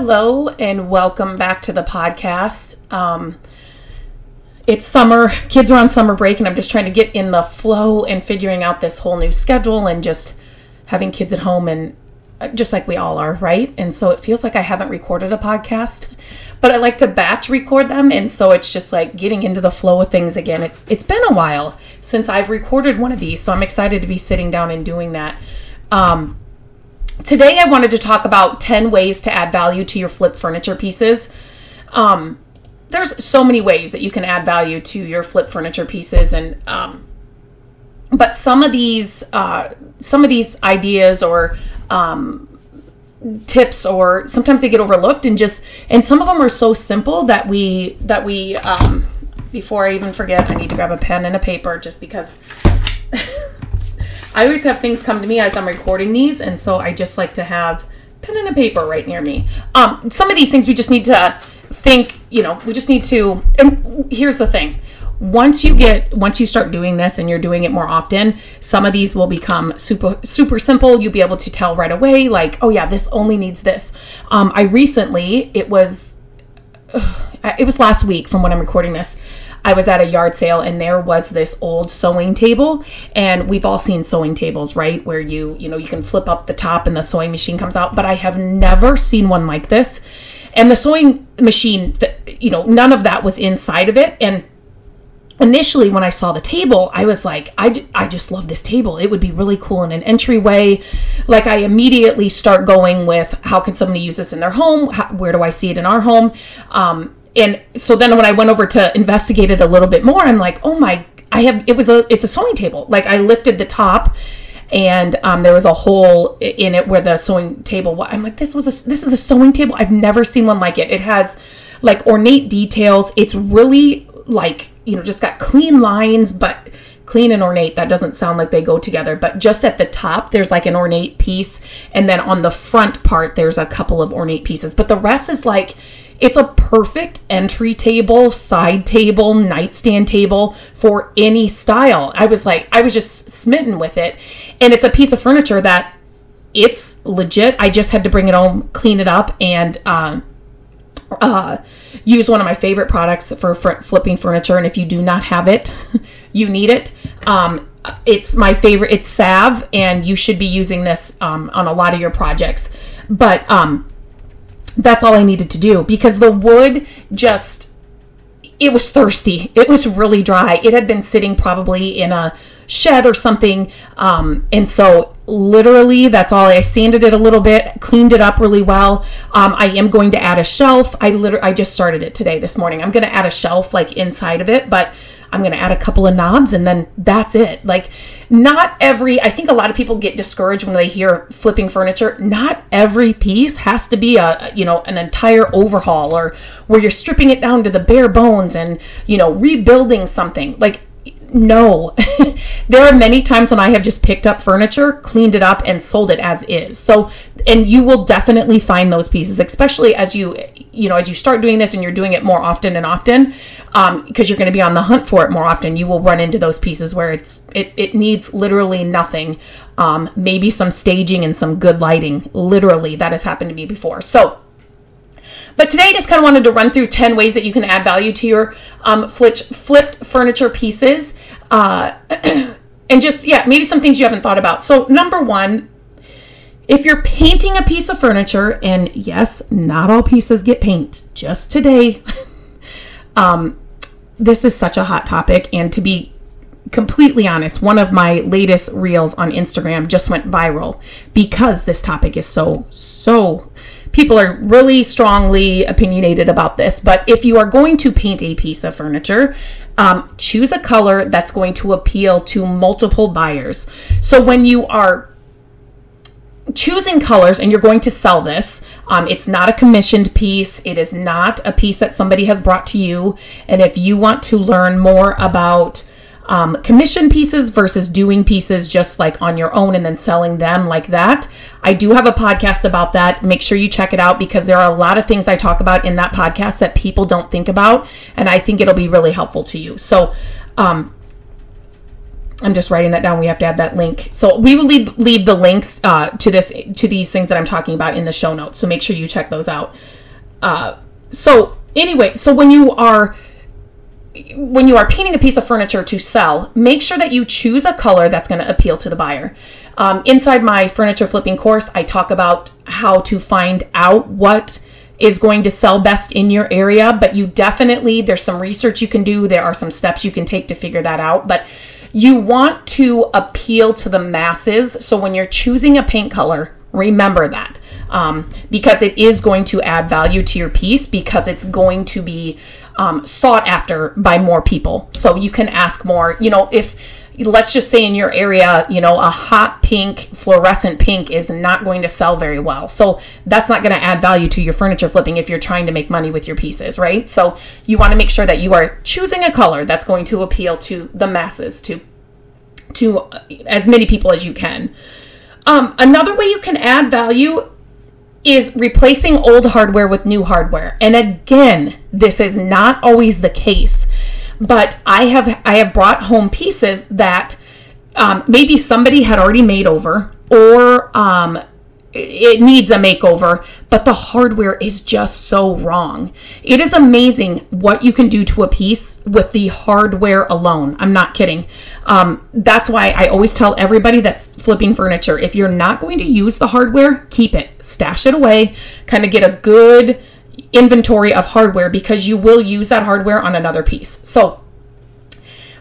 Hello, and welcome back to the podcast. Um, it's summer, kids are on summer break, and I'm just trying to get in the flow and figuring out this whole new schedule and just having kids at home and uh, just like we all are, right? And so it feels like I haven't recorded a podcast, but I like to batch record them, and so it's just like getting into the flow of things again. It's it's been a while since I've recorded one of these, so I'm excited to be sitting down and doing that. Um, today I wanted to talk about 10 ways to add value to your flip furniture pieces. Um, there's so many ways that you can add value to your flip furniture pieces and um, but some of these uh, some of these ideas or um, tips or sometimes they get overlooked and just and some of them are so simple that we that we um, before I even forget I need to grab a pen and a paper just because I always have things come to me as I'm recording these, and so I just like to have pen and a paper right near me. Um, some of these things we just need to think, you know, we just need to. And here's the thing: once you get, once you start doing this, and you're doing it more often, some of these will become super, super simple. You'll be able to tell right away, like, oh yeah, this only needs this. Um, I recently, it was, it was last week from when I'm recording this. I was at a yard sale and there was this old sewing table. And we've all seen sewing tables, right? Where you, you know, you can flip up the top and the sewing machine comes out, but I have never seen one like this. And the sewing machine, you know, none of that was inside of it. And initially when i saw the table i was like I, I just love this table. It would be really cool in an entryway. Like i immediately start going with how can somebody use this in their home? How, where do i see it in our home? Um, and so then when I went over to investigate it a little bit more, I'm like, oh my, I have it was a it's a sewing table. Like I lifted the top and um, there was a hole in it where the sewing table was. I'm like, this was a this is a sewing table. I've never seen one like it. It has like ornate details. It's really like you know just got clean lines, but clean and ornate that doesn't sound like they go together but just at the top there's like an ornate piece and then on the front part there's a couple of ornate pieces but the rest is like it's a perfect entry table, side table, nightstand table for any style. I was like, I was just smitten with it. And it's a piece of furniture that it's legit. I just had to bring it home, clean it up, and uh, uh, use one of my favorite products for fr- flipping furniture. And if you do not have it, you need it. Um, it's my favorite. It's salve, and you should be using this um, on a lot of your projects. But um, that's all I needed to do because the wood just it was thirsty. It was really dry. It had been sitting probably in a shed or something. Um, and so literally that's all I sanded it a little bit, cleaned it up really well. Um, I am going to add a shelf. I literally I just started it today this morning. I'm going to add a shelf like inside of it, but I'm going to add a couple of knobs and then that's it. Like, not every, I think a lot of people get discouraged when they hear flipping furniture. Not every piece has to be a, you know, an entire overhaul or where you're stripping it down to the bare bones and, you know, rebuilding something. Like, no. there are many times when I have just picked up furniture, cleaned it up, and sold it as is. So, and you will definitely find those pieces, especially as you, you know, as you start doing this and you're doing it more often and often, um, because you're going to be on the hunt for it more often. You will run into those pieces where it's it it needs literally nothing, um, maybe some staging and some good lighting. Literally, that has happened to me before. So but today I just kind of wanted to run through 10 ways that you can add value to your um, flipped furniture pieces. Uh, and just, yeah, maybe some things you haven't thought about. So, number one, if you're painting a piece of furniture, and yes, not all pieces get paint, just today, um, this is such a hot topic. And to be completely honest, one of my latest reels on Instagram just went viral because this topic is so, so people are really strongly opinionated about this. But if you are going to paint a piece of furniture, um, choose a color that's going to appeal to multiple buyers. So when you are choosing colors and you're going to sell this um, it's not a commissioned piece it is not a piece that somebody has brought to you and if you want to learn more about um, commission pieces versus doing pieces just like on your own and then selling them like that. I do have a podcast about that. Make sure you check it out because there are a lot of things I talk about in that podcast that people don't think about. And I think it'll be really helpful to you. So, um, I'm just writing that down. We have to add that link. So we will leave, leave the links uh, to this to these things that I'm talking about in the show notes. So make sure you check those out. Uh, so anyway, so when you are when you are painting a piece of furniture to sell, make sure that you choose a color that's going to appeal to the buyer. Um, inside my furniture flipping course, I talk about how to find out what is going to sell best in your area, but you definitely, there's some research you can do. There are some steps you can take to figure that out. But you want to appeal to the masses. So when you're choosing a paint color, remember that um, because it is going to add value to your piece because it's going to be um, sought after by more people. So you can ask more. You know, if let's just say in your area, you know, a hot pink, fluorescent pink is not going to sell very well. So that's not going to add value to your furniture flipping if you're trying to make money with your pieces, right? So you want to make sure that you are choosing a color that's going to appeal to the masses, to to as many people as you can. Um, another way you can add value is replacing old hardware with new hardware. And again, this is not always the case, but I have I have brought home pieces that um, maybe somebody had already made over, or um, it needs a makeover, but the hardware is just so wrong. It is amazing what you can do to a piece with the hardware alone. I'm not kidding. Um, that's why I always tell everybody that's flipping furniture if you're not going to use the hardware, keep it, stash it away, kind of get a good inventory of hardware because you will use that hardware on another piece. So,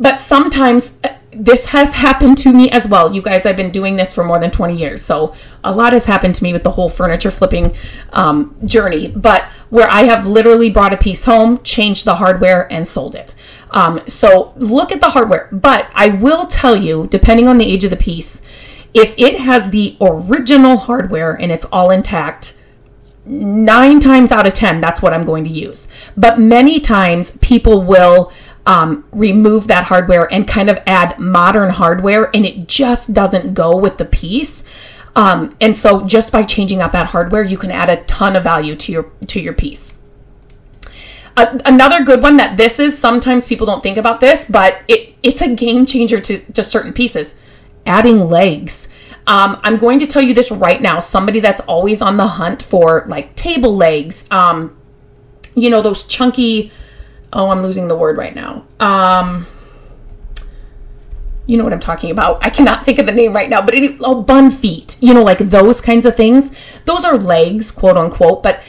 but sometimes this has happened to me as well. You guys, I've been doing this for more than 20 years. So a lot has happened to me with the whole furniture flipping um, journey, but where I have literally brought a piece home, changed the hardware, and sold it. Um, so look at the hardware. But I will tell you, depending on the age of the piece, if it has the original hardware and it's all intact, nine times out of 10, that's what I'm going to use. But many times people will um, remove that hardware and kind of add modern hardware, and it just doesn't go with the piece. Um, and so, just by changing out that hardware, you can add a ton of value to your to your piece. Another good one that this is sometimes people don't think about this, but it it's a game changer to to certain pieces. Adding legs. Um, I'm going to tell you this right now. Somebody that's always on the hunt for like table legs, um, you know, those chunky oh, I'm losing the word right now. Um, you know what I'm talking about. I cannot think of the name right now, but it, oh, bun feet, you know, like those kinds of things. Those are legs, quote unquote, but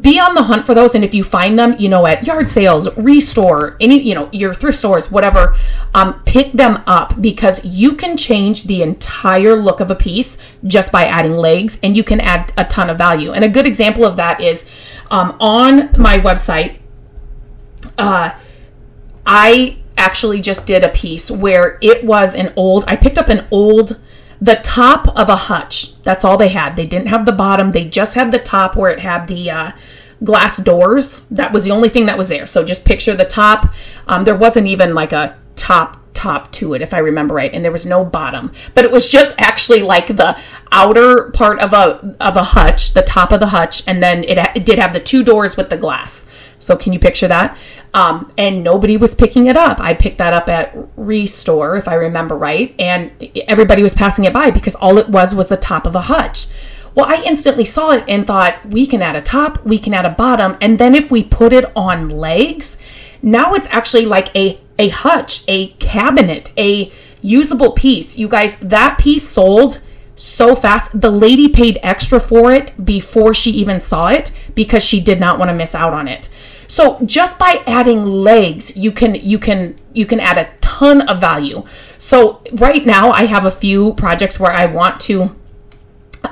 be on the hunt for those. And if you find them, you know, at yard sales, restore, any, you know, your thrift stores, whatever, um, pick them up because you can change the entire look of a piece just by adding legs and you can add a ton of value. And a good example of that is um, on my website, uh, I actually just did a piece where it was an old, I picked up an old, the top of a hutch. That's all they had. They didn't have the bottom, they just had the top where it had the uh, glass doors. That was the only thing that was there. So just picture the top. Um, there wasn't even like a top top to it if i remember right and there was no bottom but it was just actually like the outer part of a of a hutch the top of the hutch and then it, it did have the two doors with the glass so can you picture that? Um, and nobody was picking it up. I picked that up at Restore, if I remember right, and everybody was passing it by because all it was was the top of a hutch. Well, I instantly saw it and thought, we can add a top, we can add a bottom, and then if we put it on legs, now it's actually like a a hutch, a cabinet, a usable piece. You guys, that piece sold so fast. The lady paid extra for it before she even saw it because she did not want to miss out on it. So just by adding legs, you can you can you can add a ton of value. So right now I have a few projects where I want to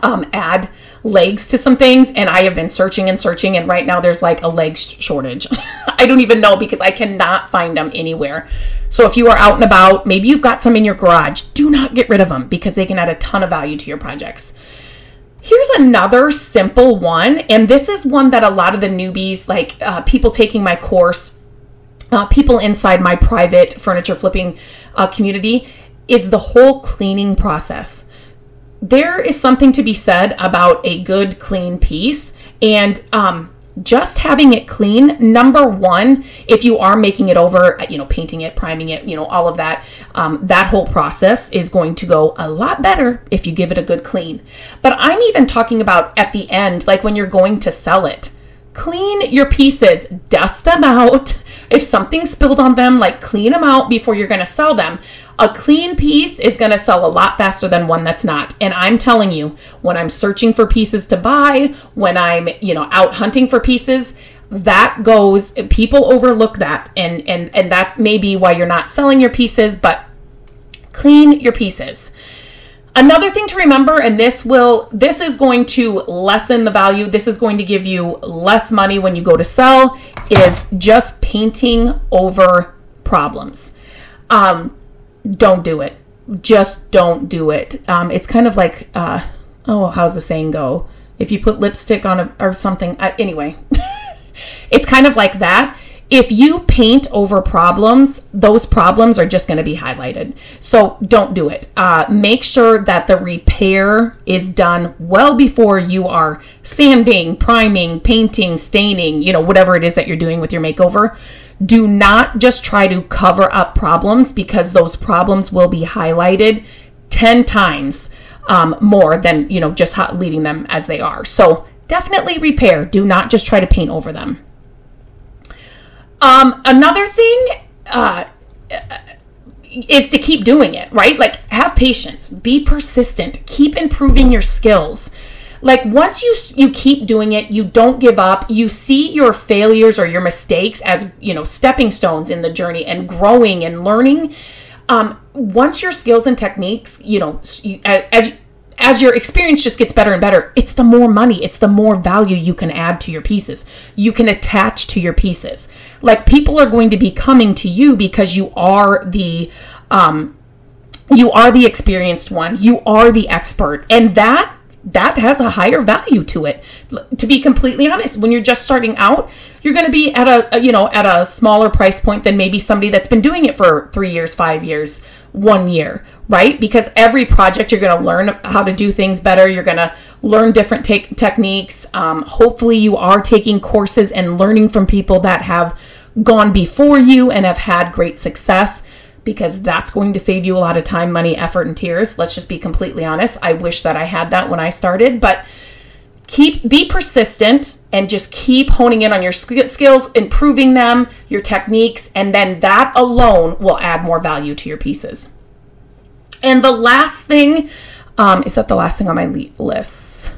um, add legs to some things and I have been searching and searching and right now there's like a leg shortage. I don't even know because I cannot find them anywhere. So if you are out and about, maybe you've got some in your garage, do not get rid of them because they can add a ton of value to your projects. Here's another simple one, and this is one that a lot of the newbies, like uh, people taking my course, uh, people inside my private furniture flipping uh, community, is the whole cleaning process. There is something to be said about a good clean piece, and um, just having it clean number one if you are making it over you know painting it priming it you know all of that um, that whole process is going to go a lot better if you give it a good clean. But i'm even talking about at the end like when you're going to sell it clean your pieces dust them out if something spilled on them like clean them out before you're going to sell them a clean piece is going to sell a lot faster than one that's not. And I'm telling you, when I'm searching for pieces to buy, when I'm, you know, out hunting for pieces, that goes people overlook that and and and that may be why you're not selling your pieces, but clean your pieces. Another thing to remember and this will this is going to lessen the value. This is going to give you less money when you go to sell is just painting over problems. Um don't do it. Just don't do it. Um, it's kind of like, uh, oh, how's the saying go? If you put lipstick on a, or something, uh, anyway, it's kind of like that. If you paint over problems, those problems are just going to be highlighted. So don't do it. Uh, make sure that the repair is done well before you are sanding, priming, painting, staining, you know, whatever it is that you're doing with your makeover do not just try to cover up problems because those problems will be highlighted 10 times um, more than you know just leaving them as they are so definitely repair do not just try to paint over them um, another thing uh, is to keep doing it right? Like have patience. Be persistent. Keep improving your skills. Like once you you keep doing it you don't give up. You see your failures or your mistakes as you know stepping stones in the journey and growing and learning. Um, once your skills and techniques you know as as your experience just gets better and better, it's the more money, it's the more value you can add to your pieces. You can attach to your pieces. Like people are going to be coming to you because you are the um you are the experienced one. You are the expert. And that that has a higher value to it to be completely honest when you're just starting out you're going to be at a, you know at a smaller price point than maybe somebody that's been doing it for 3 years 5 years 1 year right because every project you're going to learn how to do things better you're going to learn different te- techniques um, hopefully you are taking courses and learning from people that have gone before you and have had great success because that's going to save you a lot of time, money, effort, and tears. Let's just be completely honest. I wish that I had that when I started, but keep be persistent and just keep honing in on your skills, improving them, your techniques, and then that alone will add more value to your pieces. And the last thing, um, is that the last thing on my list?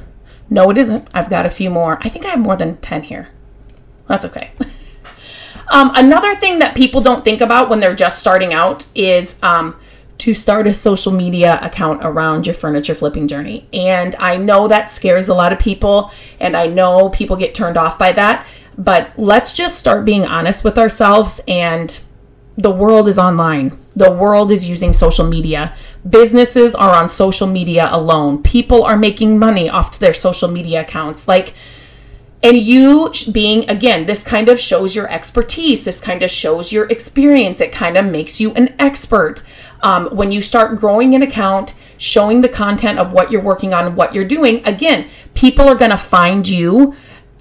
No, it isn't. I've got a few more. I think I have more than 10 here. That's okay. Um, another thing that people don't think about when they're just starting out is um, to start a social media account around your furniture flipping journey. And I know that scares a lot of people, and I know people get turned off by that. But let's just start being honest with ourselves and the world is online. The world is using social media. Businesses are on social media alone. People are making money off to their social media accounts. Like, and you being again this kind of shows your expertise this kind of shows your experience it kind of makes you an expert um, when you start growing an account showing the content of what you're working on what you're doing again people are going to find you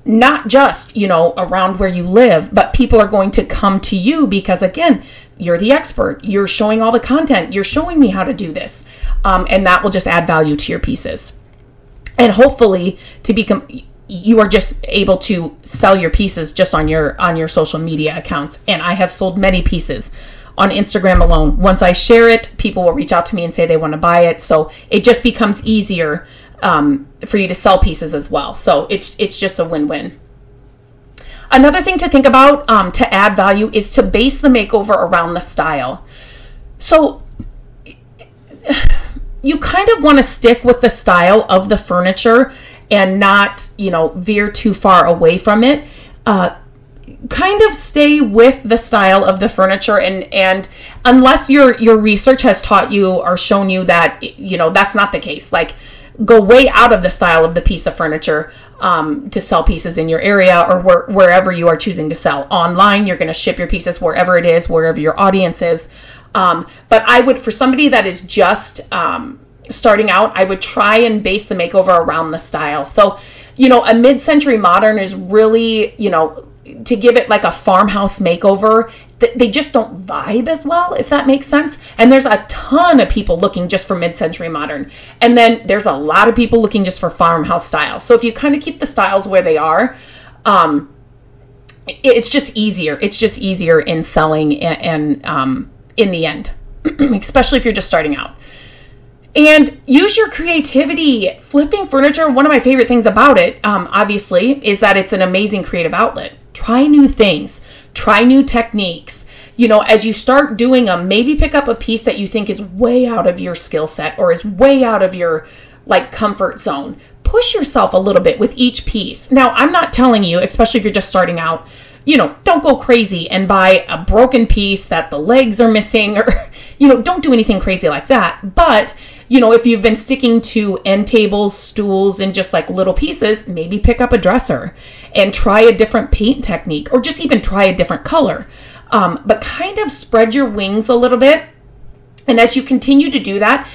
not just you know around where you live but people are going to come to you because again you're the expert. You're showing all the content. You're showing me how to do this. Um, and that will just add value to your pieces. And hopefully to become you are just able to sell your pieces just on your on your social media accounts. And i have sold many pieces on instagram alone. Once i share it people will reach out to me and say they want to buy it. So it just becomes easier um, for you to sell pieces as well. So it's it's just a win-win another thing to think about um, to add value is to base the makeover around the style so you kind of want to stick with the style of the furniture and not, you know, veer too far away from it. Uh, kind of stay with the style of the furniture and and unless your your research has taught you or shown you that you know that's not the case like go way out of the style of the piece of furniture um, to sell pieces in your area or where, wherever you are choosing to sell. Online, you're going to ship your pieces wherever it is, wherever your audience is. Um, but I would, for somebody that is just um, starting out, I would try and base the makeover around the style. So, you know, a mid century modern is really, you know, to give it like a farmhouse makeover they just don't vibe as well if that makes sense. And there's a ton of people looking just for mid-century modern. And then there's a lot of people looking just for farmhouse styles so if you kind of keep the styles where they are um, it's just easier. It's just easier in selling and, and um, in the end especially if you're just starting out. And use your creativity. Flipping furniture one of my favorite things about it um, obviously is that it's an amazing creative outlet. Try new things try new techniques. You know, as you start doing them, maybe pick up a piece that you think is way out of your skill set or is way out of your like comfort zone. Push yourself a little bit with each piece. Now, I'm not telling you, especially if you're just starting out, you know, don't go crazy and buy a broken piece that the legs are missing or, you know, don't do anything crazy like that. But, you know, if you've been sticking to end tables, stools, and just like little pieces, maybe pick up a dresser and try a different paint technique or just even try a different color. Um, but kind of spread your wings a little bit. And as you continue to do that,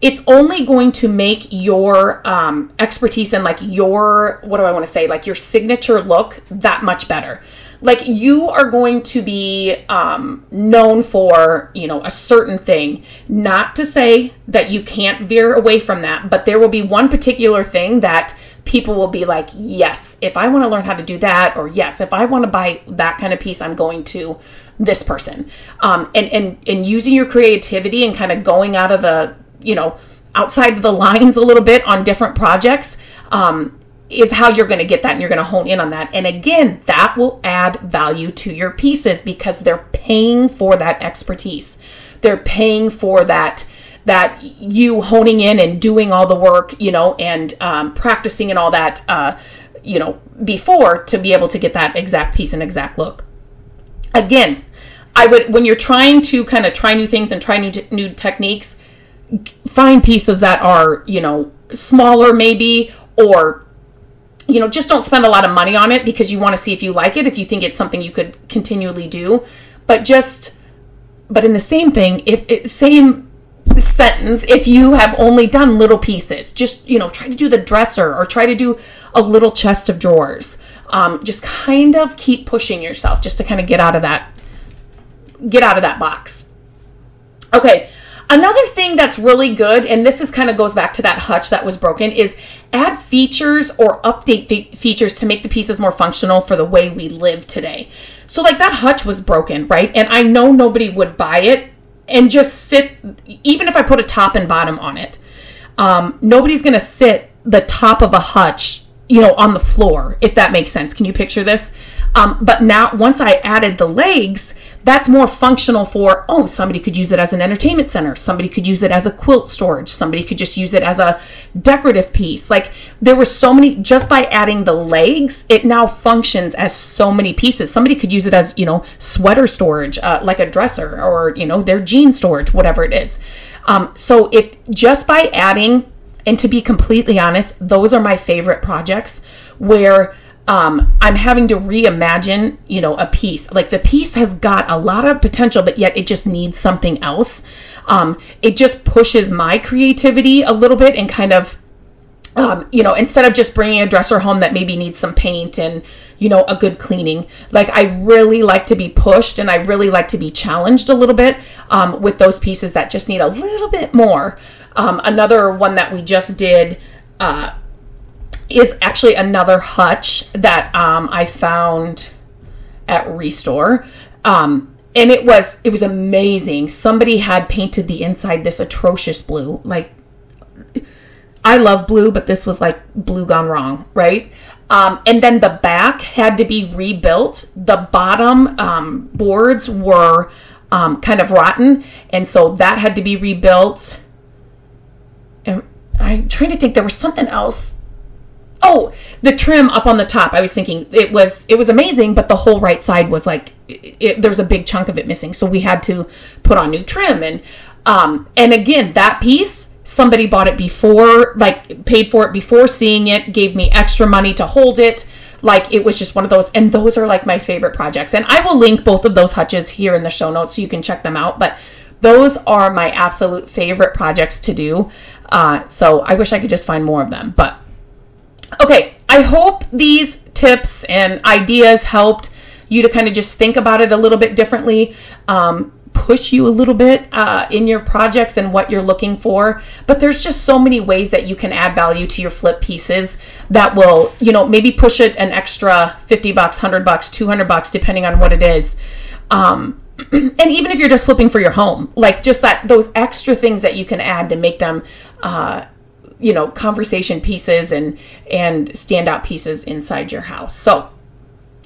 it's only going to make your um, expertise and like your, what do I want to say, like your signature look that much better like you are going to be um, known for you know a certain thing not to say that you can't veer away from that but there will be one particular thing that people will be like yes if i want to learn how to do that or yes if i want to buy that kind of piece i'm going to this person um, and and and using your creativity and kind of going out of the you know outside of the lines a little bit on different projects um, is how you're going to get that and you're going to hone in on that. And again, that will add value to your pieces because they're paying for that expertise. They're paying for that that you honing in and doing all the work, you know, and um, practicing and all that, uh, you know, before to be able to get that exact piece and exact look. Again, I would when you're trying to kind of try new things and try new t- new techniques, find pieces that are you know smaller maybe or you know, just don't spend a lot of money on it because you want to see if you like it, if you think it's something you could continually do. But just, but in the same thing, if it, same sentence, if you have only done little pieces, just, you know, try to do the dresser or try to do a little chest of drawers. Um, just kind of keep pushing yourself just to kind of get out of that, get out of that box. Okay. Another thing that's really good, and this is kind of goes back to that hutch that was broken, is add features or update fe- features to make the pieces more functional for the way we live today. So, like that hutch was broken, right? And I know nobody would buy it and just sit, even if I put a top and bottom on it, um, nobody's gonna sit the top of a hutch, you know, on the floor, if that makes sense. Can you picture this? Um, but now, once I added the legs, that's more functional for, oh, somebody could use it as an entertainment center. Somebody could use it as a quilt storage. Somebody could just use it as a decorative piece. Like there were so many, just by adding the legs, it now functions as so many pieces. Somebody could use it as, you know, sweater storage, uh, like a dresser or, you know, their jean storage, whatever it is. Um, so if just by adding, and to be completely honest, those are my favorite projects where um, I'm having to reimagine, you know, a piece. Like the piece has got a lot of potential, but yet it just needs something else. Um, it just pushes my creativity a little bit and kind of, um, you know, instead of just bringing a dresser home that maybe needs some paint and, you know, a good cleaning. Like I really like to be pushed and I really like to be challenged a little bit um, with those pieces that just need a little bit more. Um, another one that we just did. Uh, is actually another hutch that um, I found at Restore. Um, and it was it was amazing. Somebody had painted the inside this atrocious blue. Like I love blue, but this was like blue gone wrong, right? Um, and then the back had to be rebuilt. The bottom um, boards were um, kind of rotten, and so that had to be rebuilt. And I'm trying to think. There was something else the trim up on the top i was thinking it was it was amazing but the whole right side was like there's a big chunk of it missing so we had to put on new trim and um and again that piece somebody bought it before, like paid for it before seeing it, gave me extra money to hold it. Like it was just one of those, and those are like my favorite projects. And I will link both of those hutches here in the show notes so you can check them out. But those are my absolute favorite projects to do. Uh, so I wish I could just find more of them. But okay, I hope these tips and ideas helped you to kind of just think about it a little bit differently. Um, push you a little bit uh, in your projects and what you're looking for. But there's just so many ways that you can add value to your flip pieces that will, you know, maybe push it an extra 50 bucks, 100 bucks, 200 bucks, depending on what it is. Um, and even if you're just flipping for your home, like just that, those extra things that you can add to make them, uh, you know, conversation pieces and, and standout pieces inside your house. So,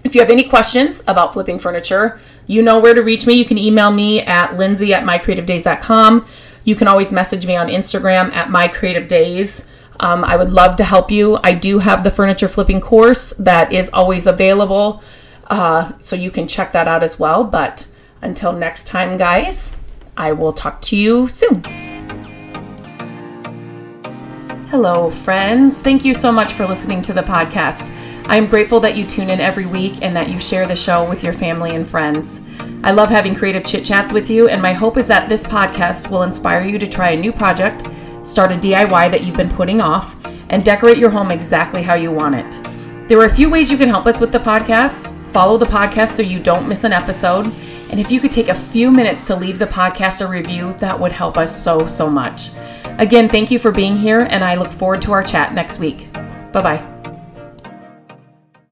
if you have any questions about flipping furniture, you know where to reach me. You can email me at lindsay at mycreativedays.com. You can always message me on Instagram at mycreativedays. Um, I would love to help you. I do have the furniture flipping course that is always available, uh, so you can check that out as well. But until next time, guys, I will talk to you soon. Hello, friends. Thank you so much for listening to the podcast. I am grateful that you tune in every week and that you share the show with your family and friends. I love having creative chit chats with you, and my hope is that this podcast will inspire you to try a new project, start a DIY that you've been putting off, and decorate your home exactly how you want it. There are a few ways you can help us with the podcast. Follow the podcast so you don't miss an episode. And if you could take a few minutes to leave the podcast a review, that would help us so, so much. Again, thank you for being here, and I look forward to our chat next week. Bye bye.